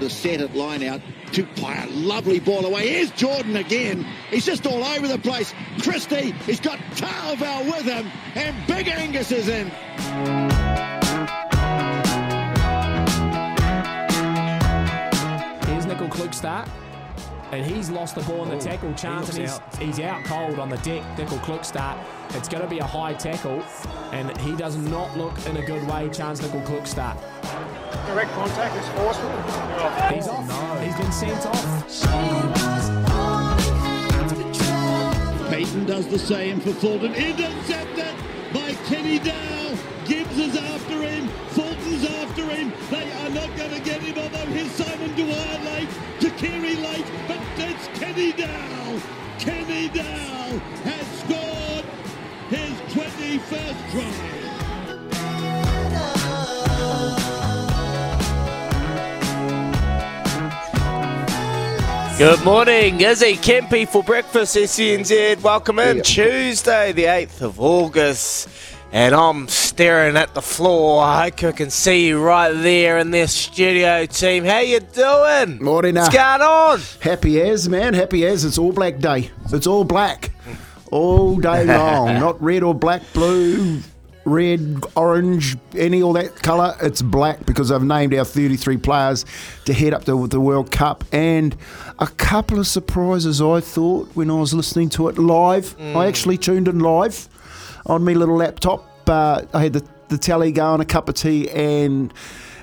To set it line out to play a lovely ball away. Here's Jordan again. He's just all over the place. Christie, he's got Talval with him, and Big Angus is in. Here's Nickel Klugstad. And he's lost the ball in the tackle chance, and he's, he's out cold on the deck. Nickel Klugstad. It's going to be a high tackle, and he does not look in a good way. Chance Nickel Klugstad. Direct contact is forceful. He's off. He's been sent off. Peyton does the same for Fulton. Intercepted by Kenny Dow. Gibbs is after him. Fulton's after him. They are not going to get him, although here's Simon Dwyer late to Kerry late. But it's Kenny Dow. Kenny Dow has scored his 21st try. Good morning, Izzy Kempy for breakfast, SENZ. Welcome in Tuesday, the 8th of August. And I'm staring at the floor. I hope I can see you right there in this studio team. How you doing? Morning, What's uh, going on? Happy as, man. Happy as. It's all black day. It's all black. All day long. Not red or black, blue, red, orange, any all that colour. It's black because I've named our 33 players to head up to the World Cup. And a couple of surprises, I thought, when I was listening to it live. I actually tuned in live on my little laptop. Uh, I had the, the telly going, a cup of tea, and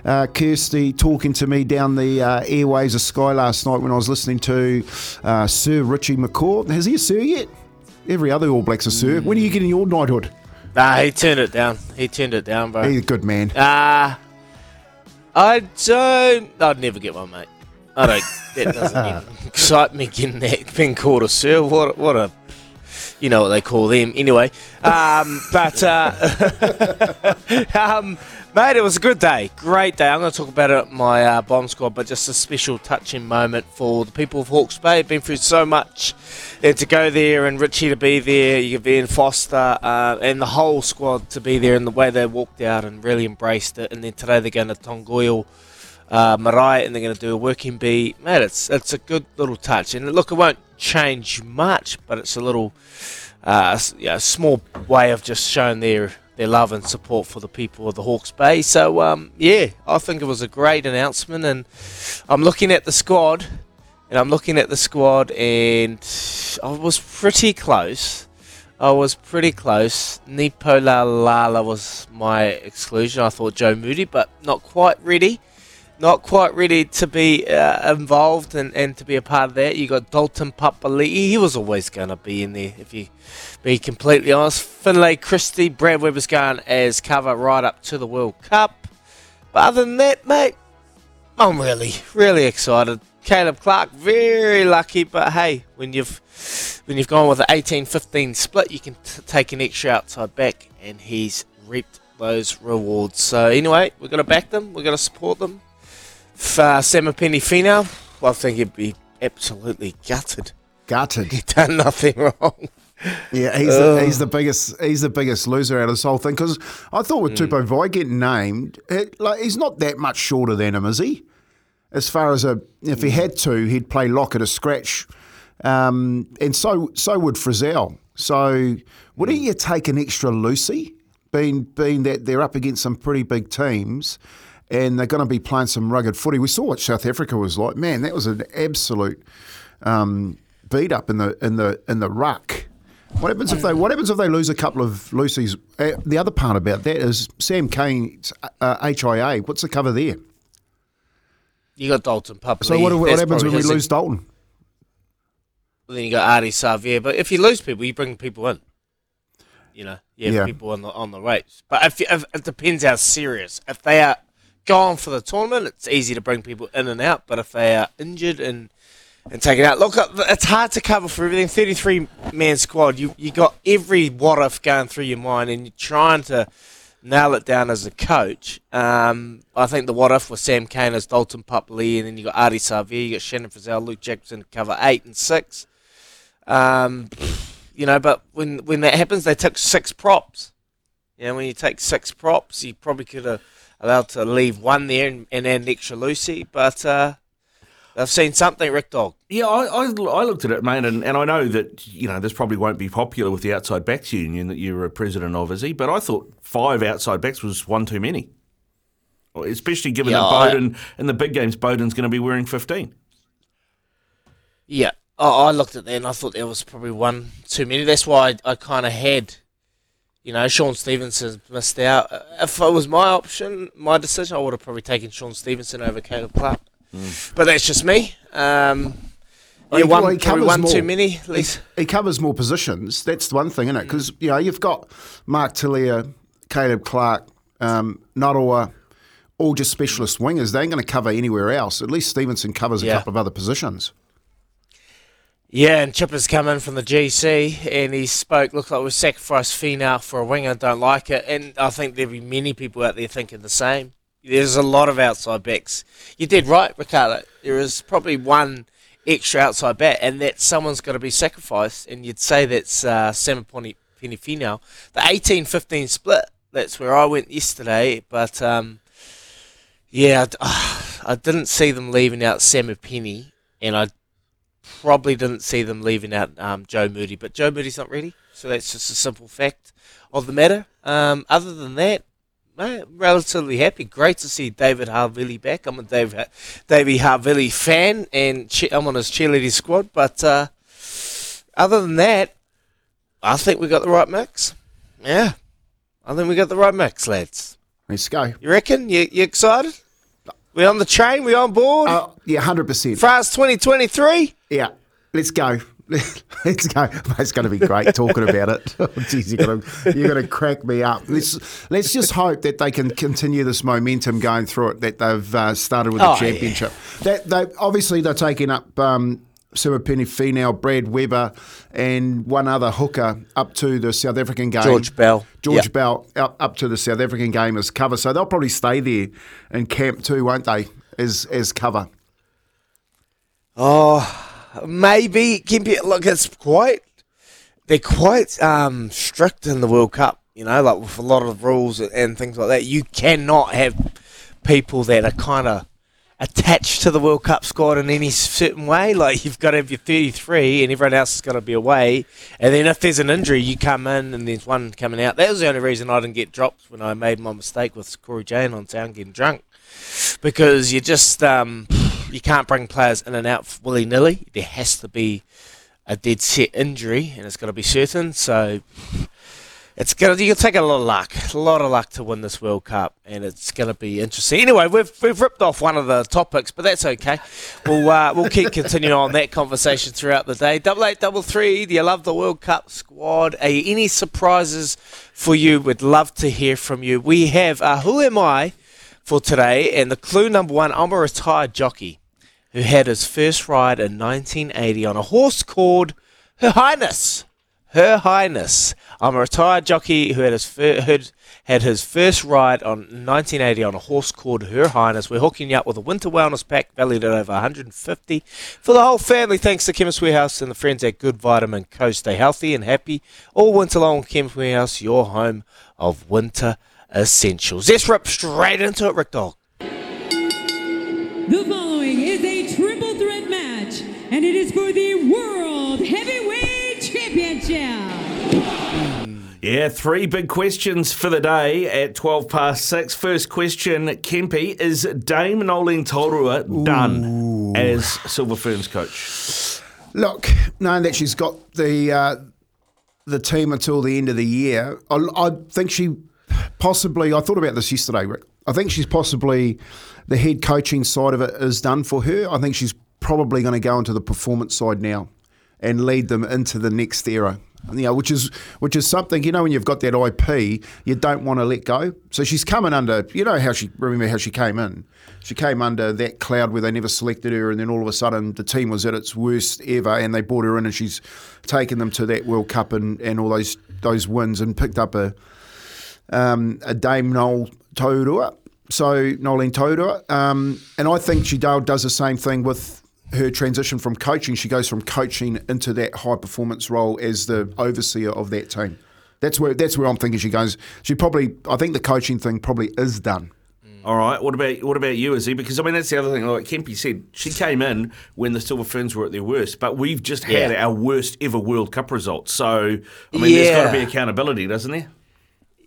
uh, Kirsty talking to me down the uh, airways of Sky last night when I was listening to uh, Sir Richie McCaw. Has he a Sir yet? Every other All Black's a Sir. When are you getting your knighthood? Nah, he turned it down. He turned it down, bro. He's a good man. Uh, I don't. I'd never get one, mate. I don't. That doesn't even excite me getting that being called a sir. What? What a. You know what they call them, anyway. Um, but uh, um, mate, it was a good day, great day. I'm going to talk about it at my uh, bomb squad, but just a special touching moment for the people of Hawke's Bay. Been through so much, and to go there and Richie to be there, you Ben Foster, uh, and the whole squad to be there, and the way they walked out and really embraced it. And then today they're going to Tangoio uh, Marae, and they're going to do a working bee. Mate, it's it's a good little touch, and look, it won't change much, but it's a little, uh, yeah, small way of just showing their their love and support for the people of the Hawke's Bay. So um, yeah, I think it was a great announcement, and I'm looking at the squad, and I'm looking at the squad, and I was pretty close. I was pretty close. Nipola Lala was my exclusion. I thought Joe Moody, but not quite ready not quite ready to be uh, involved and, and to be a part of that. You got Dalton Papali'i. He was always going to be in there, if you be completely honest. Finlay Christie, Brad Weber's going as cover right up to the World Cup. But other than that, mate, I'm really, really excited. Caleb Clarke, very lucky, but hey, when you've when you've gone with an 18-15 split, you can t- take an extra outside back, and he's reaped those rewards. So anyway, we're going to back them. We're going to support them. F- uh, Samipeni Finau, well, I think he'd be absolutely gutted. Gutted. He'd done nothing wrong. Yeah, he's the, he's the biggest he's the biggest loser out of this whole thing because I thought with Tupou Vaa'i getting named, it, like he's not that much shorter than him, is he? As far as a if he had to, he'd play Lockett a scratch, um, and so so would Frizell. So wouldn't you take an extra Lucy, being being that they're up against some pretty big teams, and they're going to be playing some rugged footy. We saw what South Africa was like. Man, that was an absolute um, beat up in the in the in the ruck. What happens if they What happens if they lose a couple of Lucy's? Uh, the other part about that is Sam Cane's uh, HIA. What's the cover there? You got Dalton Pup. So what, what happens when we lose Dalton? Then you got Ardie Savea. But if you lose people, you bring people in. You know, you have Yeah. people on the on the race. But if, you, if it depends how serious. If they are gone for the tournament, it's easy to bring people in and out. But if they are injured and and taken out, look, uh, it's hard to cover for everything. Thirty three man squad. You you got every what if going through your mind, and you're trying to nail it down as a coach. Um, I think the what if was Sam Cane as Dalton Pup Lee, and then you got Ardie Savea, you got Shannon Frizell, Luke Jacobson cover eight and six. Um, you know, but when when that happens, they took six props. You know, when you take six props, you probably could have allowed to leave one there and, an extra Lucy, but uh, they've seen something, Rick Dog. Yeah, I, I, I looked at it, mate, and, and I know that you know this probably won't be popular with the outside backs union that you're a president of, is he? But I thought five outside backs was one too many, especially given Yeah, that I- Beauden in the big games, Beauden's going to be wearing fifteen. Yeah, I, I looked at that and I thought there was probably one too many. That's why I, I kind of had, you know, Shaun Stevenson missed out. Uh, If it was my option, my decision, I would have probably taken Shaun Stevenson over Caleb Clarke. But that's just me. Um, yeah, He- one, well, he covers one more. too many. At least. He covers more positions. That's the one thing, isn't it? Because you know you've got Mark Telea, Caleb Clarke, um, Narawa, all just specialist wingers. They ain't going to cover anywhere else. At least Stevenson covers a couple of other positions. Yeah, and Chipper's come in from the GC and he spoke, look like we sacrificed Fina for a winger, don't like it. And I think there'll be many people out there thinking the same. There's a lot of outside backs. You did right, Ricardo. There is probably one extra outside back, and that someone's got to be sacrificed. And you'd say that's uh, Samaponi Penifino. The 18 15 split, that's where I went yesterday. But um, yeah, I, I didn't see them leaving out Samipeni, and I probably didn't see them leaving out um, Joe Moody, but Joe Moody's not ready, so that's just a simple fact of the matter. Um, other than that, mate, relatively happy. Great to see David Havili back. I'm a Dave, Davey Havili fan, and che- I'm on his cheerleading squad. But uh, other than that, I think we got the right mix. Yeah, I think we got the right mix, lads. Let's go. You reckon? You, you excited? We on the train? We on board? Uh, yeah, hundred percent. France 2023? Yeah, let's go. Let's go. It's going to be great talking about it. Oh, you're going to you're going to crack me up. Let's let's just hope that they can continue this momentum going through it that they've uh, started with the Oh, yeah. championship. That they obviously they're taking up um, Sima Penifino, Brad Weber, and one other hooker up to the South African game. George Bell. George Yep. Bell up, up to the South African game as cover. So they'll probably stay there and camp too, won't they? As as cover. Oh, maybe Kempe. Look, it's quite. They're quite um, strict in the World Cup. You know, like with a lot of rules and things like that. You cannot have people that are kind of attached to the World Cup squad in any certain way. Like you've got to your 33, and everyone else has got to be away. And then if there's an injury, you come in, and there's one coming out. That was the only reason I didn't get dropped when I made my mistake with Cory Jane on town getting drunk, because you just um, you can't bring players in and out willy nilly. There has to be a dead set injury, and it's got to be certain. So it's gonna you take a lot of luck, a lot of luck to win this World Cup, and it's gonna be interesting. Anyway, we've we've ripped off one of the topics, but that's okay. We'll uh, we'll keep continuing on that conversation throughout the day. Double eight, double three. Do you love the World Cup squad? Are any surprises for you? We'd love to hear from you. We have uh, who am I for today, and the clue number one. I'm a retired jockey who had his first ride in 1980 on a horse called Her Highness. Her Highness. I'm a retired jockey who had his fir- had, his first ride on 1980 on a horse called Her Highness. We're hooking you up with a winter wellness pack valued at over 150 for the whole family. Thanks to Chemist Warehouse and the friends at Good Vitamin Co. Stay healthy and happy all winter long. Chemist Warehouse, your home of winter essentials. Let's rip straight into it, Rick Dog. The following is a triple threat match, and it is for the World Heavyweight Yeah, three big questions for the day at 12 past six. First question, Kempe, is Dame Noeline Taurua done as Silver Ferns coach? Look, knowing that she's got the uh, the team until the end of the year, I, I think she possibly. I thought about this yesterday, Rick. I think she's possibly the head coaching side of it is done for her. I think she's probably going to go into the performance side now and lead them into the next era. You know, which is which is something you know when you've got that IP, you don't want to let go. So she's coming under. You know how she remember how she came in. She came under that cloud where they never selected her, and then all of a sudden the team was at its worst ever, and they brought her in, and she's taken them to that World Cup and, and all those those wins, and picked up a um, a Dame Noel Taurua. So Noeline Taurua, um, and I think she does the same thing with her transition from coaching. She goes from coaching into that high performance role as the overseer of that team. That's where that's where I'm thinking she goes. She probably, I think the coaching thing probably is done. All right. What about what about you, Izzy? Because I mean, that's the other thing. Like Kempy said, she came in when the Silver Ferns were at their worst, but we've just had Yeah. our worst ever World Cup result. So I mean, there's got to be accountability, doesn't there?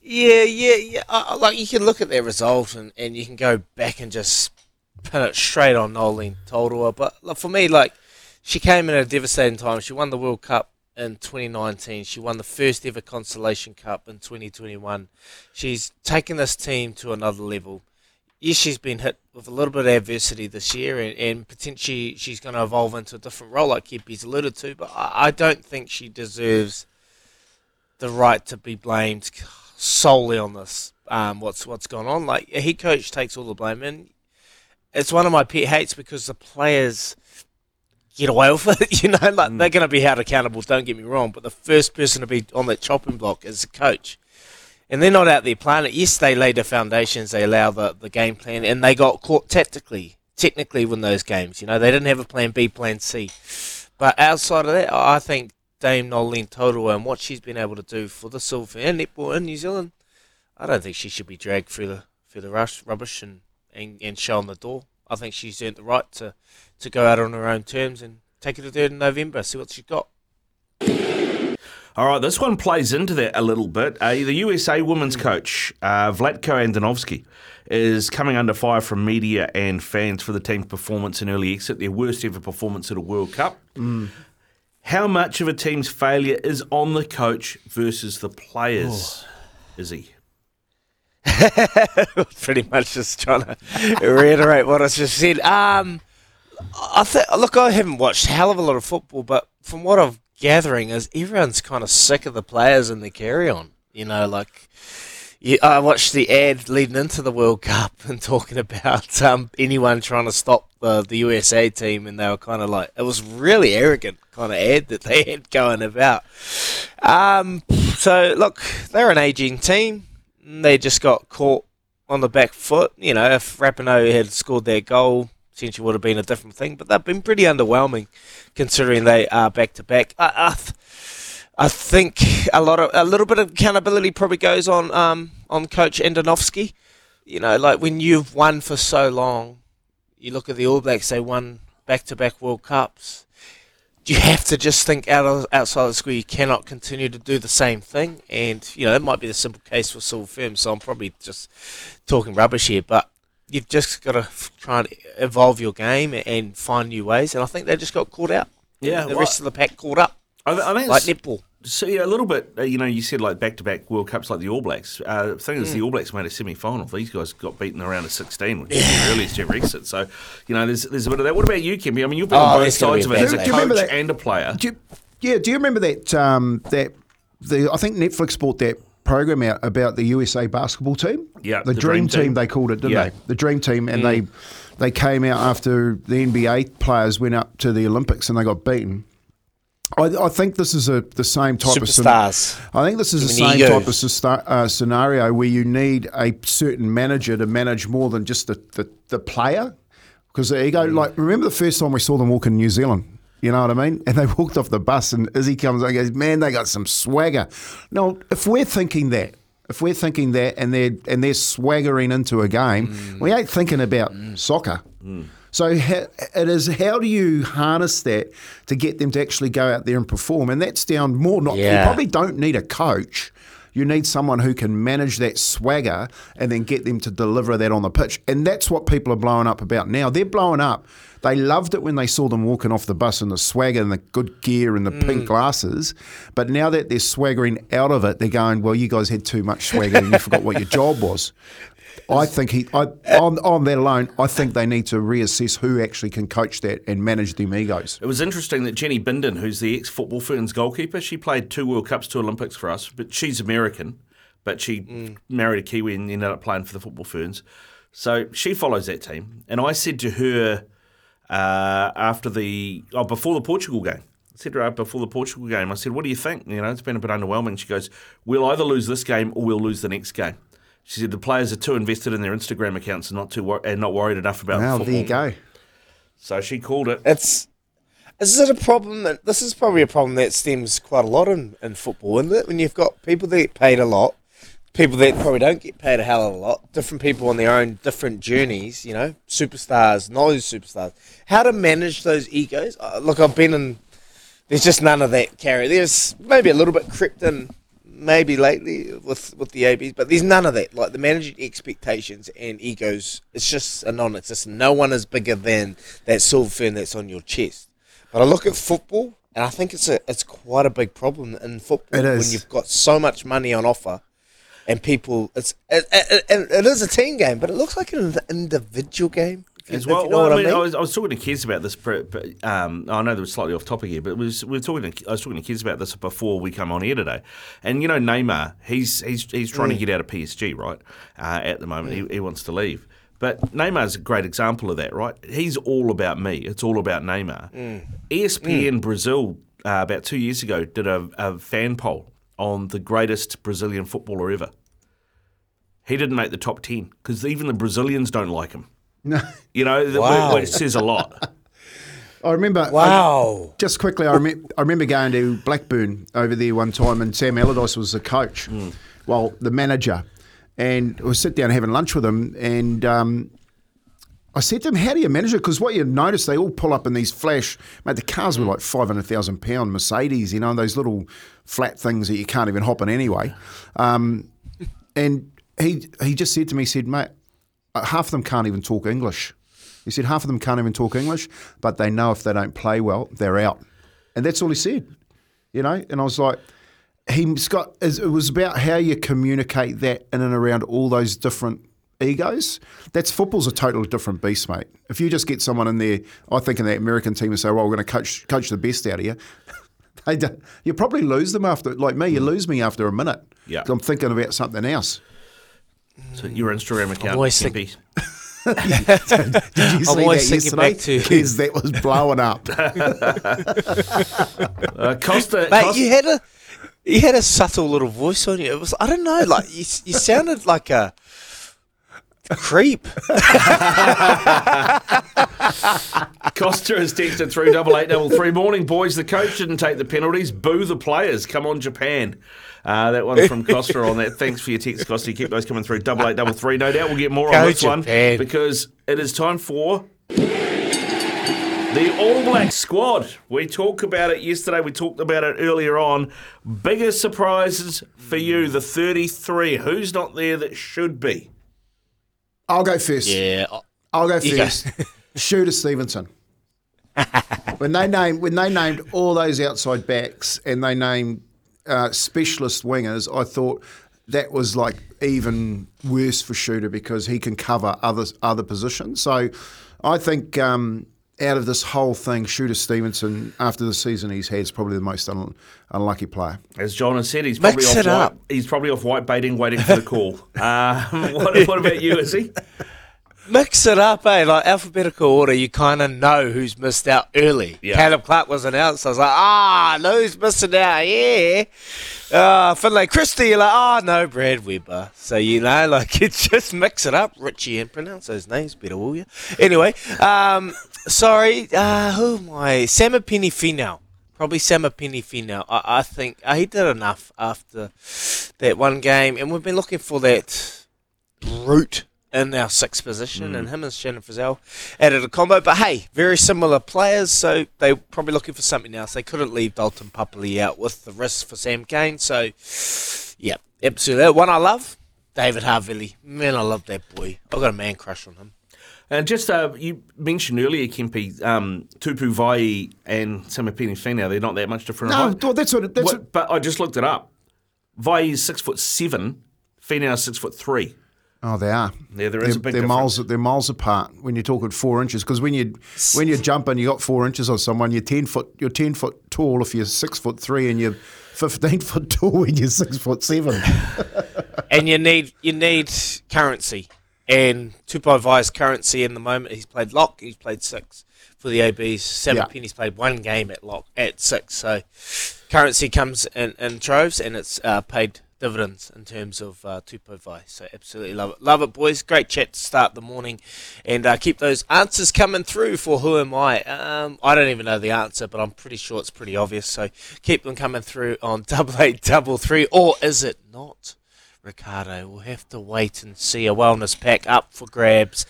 Yeah, yeah, yeah. Uh, like you can look at their result and, and you can go back and just put it straight on Noeline Taurua. But for me, like she came in at a devastating time. She won the World Cup in 2019. She won the first ever Constellation Cup in 2021. She's taken this team to another level. Yes, she's been hit with a little bit of adversity this year, and, and potentially she's going to evolve into a different role, like Kepi's alluded to. But I, I don't think she deserves the right to be blamed solely on this. Um, what's what's gone on? Like a head coach takes all the blame, and it's one of my pet hates because the players get away with it. You know, like mm. they're going to be held accountable. Don't get me wrong, but the first person to be on that chopping block is the coach. And they're not out there playing it. Yes, they laid the foundations, they allow the, the game plan, and they got caught tactically, technically win those games. You know, they didn't have a plan B, plan C. But outside of that, I think Dame Noeline Taurua and what she's been able to do for the silver and netball in New Zealand, I don't think she should be dragged through the through the rush, rubbish and, and, and shown the door. I think she's earned the right to, to go out on her own terms and take it to third in November, see what she's got. All right, this one plays into that a little bit. Uh, the USA women's coach, uh, Vlatko Andonovski, is coming under fire from media and fans for the team's performance in early exit, their worst ever performance at a World Cup. How much of a team's failure is on the coach versus the players? Is he? Pretty much just trying to reiterate what I just said. Um, I. Look, I haven't watched a hell of a lot of football, but from what I'm gathering, is everyone's kind of sick of the players and their carry on. You know, like you, I watched the ad leading into the World Cup and talking about um, anyone trying to stop the, the USA team, and they were kind of like it was really arrogant kind of ad that they had going about. Um, so look, they're an aging team. They just got caught on the back foot. You know, if Rapinoe had scored their goal, essentially would have been a different thing. But they've been pretty underwhelming, considering they are back to back. I, I, th- I think a lot of a little bit of accountability probably goes on um, on Coach Andonovski. You know, like when you've won for so long, you look at the All Blacks; they won back to back World Cups. You have to just think out of, outside the square. You cannot continue to do the same thing, and you know that might be the simple case for Silver Firm. So I'm probably just talking rubbish here, but you've just got to try and evolve your game and find new ways. And I think they just got caught out. Yeah, the well, rest of the pack caught up, I, I think like netball. So yeah, a little bit. Uh, you know, you said like back-to-back World Cups like the All Blacks. Uh, the thing is, the All Blacks made a semi-final. These guys got beaten around a sixteen, which is the earliest ever exit. So, you know, there's there's a bit of that. What about you, Kimby? I mean, you've been Oh, on both there's gonna be sides of it as a backlash. Do you remember coach and a player. Do you, yeah, do you remember that um, that the I think Netflix brought that program out about the USA basketball team? Yeah, the, the dream, Dream team. Team. they called it, didn't Yeah. they? The dream team, and they they came out after the NBA players went up to the Olympics and they got beaten. I, I think this is a the same type of Superstars. I think this is the Too many same type of uh, scenario where you need a certain manager to manage more than just the, the, the player. Because the ego, like, remember the first time we saw them walk in New Zealand? You know what I mean? And they walked off the bus, and Izzy comes and goes, Man, they got some swagger. Now, if we're thinking that, if we're thinking that and they're, and they're swaggering into a game, we ain't thinking about soccer. So it is how do you harness that to get them to actually go out there and perform? And that's down more. Not you probably don't need a coach. You need someone who can manage that swagger and then get them to deliver that on the pitch. And that's what people are blowing up about now. They're blowing up. They loved it when they saw them walking off the bus in the swagger and the good gear and the mm. pink glasses. But now that they're swaggering out of it, they're going, well, you guys had too much swagger and you forgot what your job was. I think he, I, on, on that alone, I think they need to reassess who actually can coach that and manage them egos. It was interesting that Jenny Bindon, who's the ex football Ferns goalkeeper, she played two World Cups, two Olympics for us, but she's American, but she married a Kiwi and ended up playing for the football Ferns. So she follows that team. And I said to her uh, after the, oh, before the Portugal game, I said to her before the Portugal game, I said, what do you think? You know, it's been a bit underwhelming. She goes, we'll either lose this game or we'll lose the next game. She said the players are too invested in their Instagram accounts and not too wor- and not worried enough about Well, football. there you go. So she called it. It's is it a problem that this is probably a problem that stems quite a lot in, in football, isn't it? When you've got people that get paid a lot, people that probably don't get paid a hell of a lot, different people on their own different journeys, you know, superstars, not those superstars. How to manage those egos? Uh, look, I've been in. There's just none of that carry. There's maybe a little bit crept in, maybe lately with with the ABs, but there's none of that. Like the managing expectations and egos, it's just a non-existent. No one is bigger than that silver fern that's on your chest. But I look at football, and I think it's a it's quite a big problem in football when you've got so much money on offer, and people. It's it, it, it, it is a team game, but it looks like an individual game. As well, you know well I, I mean, mean. I, was, I was talking to kids about this. pre- Um, I know that was slightly off topic here, but was, we were talking. To, I was talking to kids about this before we come on here today. And you know, Neymar, he's he's he's trying to get out of PSG, right? Uh, at the moment, he, he wants to leave. But Neymar's a great example of that, right? He's all about me. It's all about Neymar. E ESPN Brazil uh, about two years ago did a, a fan poll on the greatest Brazilian footballer ever. He didn't make the top ten because even the Brazilians don't like him. No, You know, that Wow. which says a lot. I remember. I- wow. just quickly, I, rem- I remember going to Blackburn over there one time, and Sam Allardyce was the coach, well, the manager, and we sit down having lunch with him, and um, I said to him, "How do you manage it?" Because what you notice, they all pull up in these flash. Mate, the cars were like five hundred thousand pound Mercedes, you know, those little flat things that you can't even hop in anyway. Um, and he he just said to me, he said, "Mate, Uh, half of them can't even talk English." He said half of them can't even talk English, but they know if they don't play well, they're out, and that's all he said. You know, and I was like, he's got. It was about how you communicate that in and around all those different egos. That's football's a totally different beast, mate. If you just get someone in there, I think in that American team and say, "Well, we're going to coach coach the best out of you," they don't, you probably lose them after. Like me, you mm. lose me after a minute. Yeah. I'm thinking about something else. So your Instagram account, always Kempy. Did you I'm see always that thinking yesterday? back to- Because that was blowing up. Uh, Costa, Mate, Costa- you had a you had a subtle little voice on you. It was I don't know, like you you sounded like a creep. Costa has texted through double eight double three. Morning, boys. The coach didn't take the penalties. Boo the players. Come on, Japan. Uh, that one from Costa on that. Thanks for your text, Costa. Keep those coming through. Double eight double three. No doubt we'll get more Go on this one because it is time for the All Black squad. We talked about it yesterday. We talked about it earlier on. Biggest surprises for you, the 33. Who's not there that should be? I'll go first. Yeah. I'll go You go. first. Shooter Stevenson. when they named when they named all those outside backs and they named uh, specialist wingers, I thought that was like even worse for Shooter because he can cover other other positions. So I think um, out of this whole thing, Shooter Stevenson, after the season he's had, is probably the most un- unlucky player. As John has said, he's Mix probably off it white, up. he's probably off white baiting, waiting for the call. Uh, what, what about you, is he? Mix it up, eh? Like alphabetical order, you kind of know who's missed out early. Yeah. Caleb Clarke was announced. I was like, ah, no, who's missing out? Yeah. Uh, Finlay Christie, you're like, oh, no, Brad Weber. So, you know, like, it's just mix it up, Richie, and pronounce those names better, will you? Anyway, um, sorry, uh, who am I? Samipeni Finau. Probably Samipeni Finau. I, I think uh, he did enough after that one game, and we've been looking for that root in our sixth position, and him and Shannon Frizell added a combo. But hey, very similar players, so they're probably looking for something else. They couldn't leave Dalton Papali out with the risk for Sam Cane, so yeah, absolutely. One I love, David Havili. Man, I love that boy. I've got a man crush on him. And just uh, you mentioned earlier, Kempi, um, Tupou Vaa'i and Samipeni Finau, they're not that much different. No, height. that's what. That's What- what, but I just looked it up. Vaa'i is six foot seven, Finau is six foot three. Oh, they are. Yeah, there is they're, a big they're difference. miles. They're miles apart when you're talking four inches. Because when you when you jump and you got four inches on someone, you're ten foot. You're ten foot tall if you're six foot three, and you're fifteen foot tall when you're six foot seven. and you need you need currency. And Tupou Vaa'i's currency in the moment. He's played lock. He's played six for the ABs. Seven Yeah. pennies played one game at lock at six. So currency comes in, in troves, and it's uh, paid dividends in terms of uh, Tupou Vaa'i. So absolutely love it, love it, boys. Great chat to start the morning, and uh, keep those answers coming through for who am I? Um, I don't even know the answer, but I'm pretty sure it's pretty obvious. So keep them coming through on double eight double three, or is it not? Ricardo. We'll have to wait and see a wellness pack up for grabs.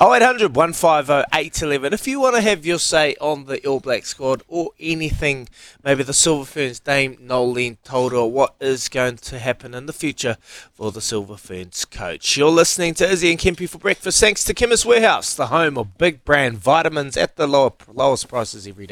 0800 150 811. If you want to have your say on the All Black squad or anything, maybe the Silver Ferns, Dame Noeline told her what is going to happen in the future for the Silver Ferns coach. You're listening to Izzy and Kempi for breakfast. Thanks to Chemist Warehouse, the home of big brand vitamins at the lower, lowest prices every day.